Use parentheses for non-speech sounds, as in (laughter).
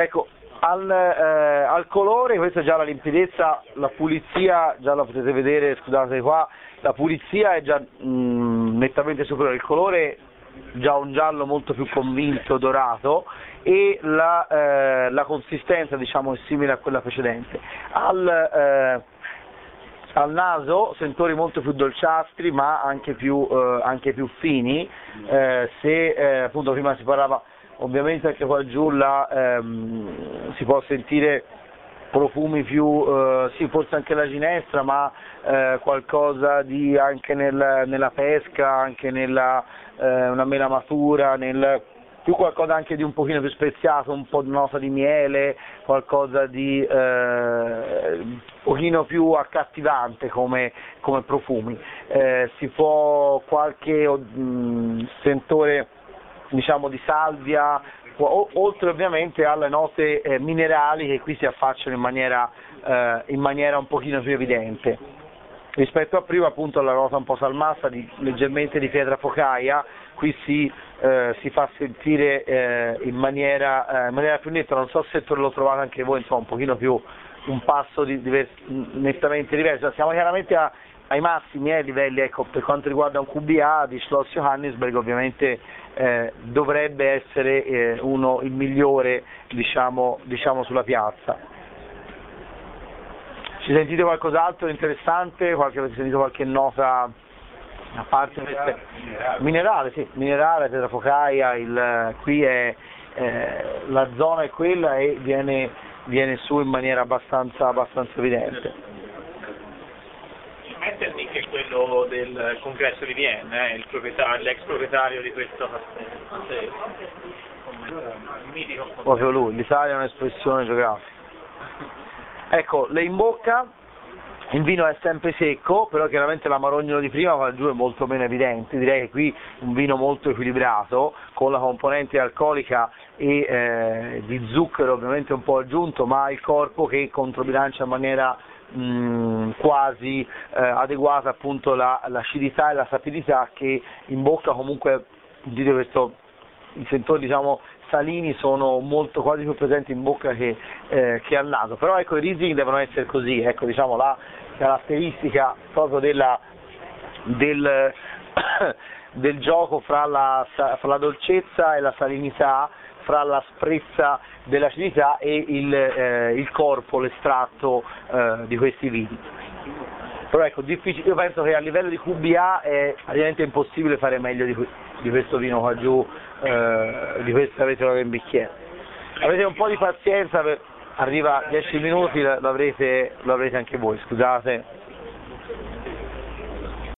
Ecco, al, eh, al, colore, questa è già la limpidezza, la pulizia, già la potete vedere, scusate qua, la pulizia è già mh, mm, nettamente superiore, il colore già un giallo molto più convinto, dorato e la, eh, la consistenza diciamo, è simile a quella precedente. Al, eh, al naso sentori molto più dolciastri ma anche più, eh, anche più fini, eh, se eh, appunto prima si parlava ovviamente anche qua giù la, ehm, si può sentire profumi più, eh, sì forse anche la ginestra, ma eh, qualcosa di anche nel, nella pesca, anche nella eh, una mela matura, nel, più qualcosa anche di un pochino più speziato, un po' di nota di miele, qualcosa di eh, un pochino più accattivante come, come profumi. Eh, si può qualche mh, sentore diciamo di salvia, oltre ovviamente alle note eh, minerali che qui si affacciano in maniera, eh, in maniera un pochino più evidente. Rispetto a prima appunto alla nota un po' salmassa, di, leggermente di pietra focaia, qui si, eh, si fa sentire eh, in maniera, eh, in, maniera, più netta, non so se lo trovate anche voi, insomma un pochino più un passo di, divers, nettamente diverso, siamo chiaramente a, ai massimi eh, livelli, ecco, per quanto riguarda un QBA di Schloss Johannesburg ovviamente eh, dovrebbe essere eh, uno, il migliore diciamo, diciamo sulla piazza. Ci sentite qualcos'altro interessante? Qualche, avete sentito qualche nota a parte minerale, minerale. minerale, sì, minerale, tetrafocaia, il, qui è, eh, la zona è quella e viene, viene su in maniera abbastanza, abbastanza evidente. Metternich è quello del congresso di Vienna, eh, proprietario, l'ex proprietario di questo castello. Proprio lui, l'Italia è un'espressione geografica. Ecco, le in bocca, il vino è sempre secco, però chiaramente l'amarognolo di prima va giù è molto meno evidente, direi che qui un vino molto equilibrato, con la componente alcolica e eh, di zucchero ovviamente un po' aggiunto, ma il corpo che controbilancia in maniera mm, quasi eh, adeguata appunto la, l'acidità e la sapidità che in bocca comunque, dite questo, i sentori diciamo salini sono molto, quasi più presenti in bocca che, eh, che, al naso, però ecco i Riesling devono essere così, ecco diciamo la caratteristica proprio della, del, (coughs) del, gioco fra la, fra la dolcezza e la salinità fra l'asprezza dell'acidità e il, eh, il corpo, l'estratto eh, di questi vini. Però ecco, io penso che a livello di QBA è praticamente impossibile fare meglio di, di questo vino qua giù, eh, di questo che avete in bicchiere. Avete un po' di pazienza, per, arriva 10 minuti, lo avrete, lo avrete anche voi, scusate.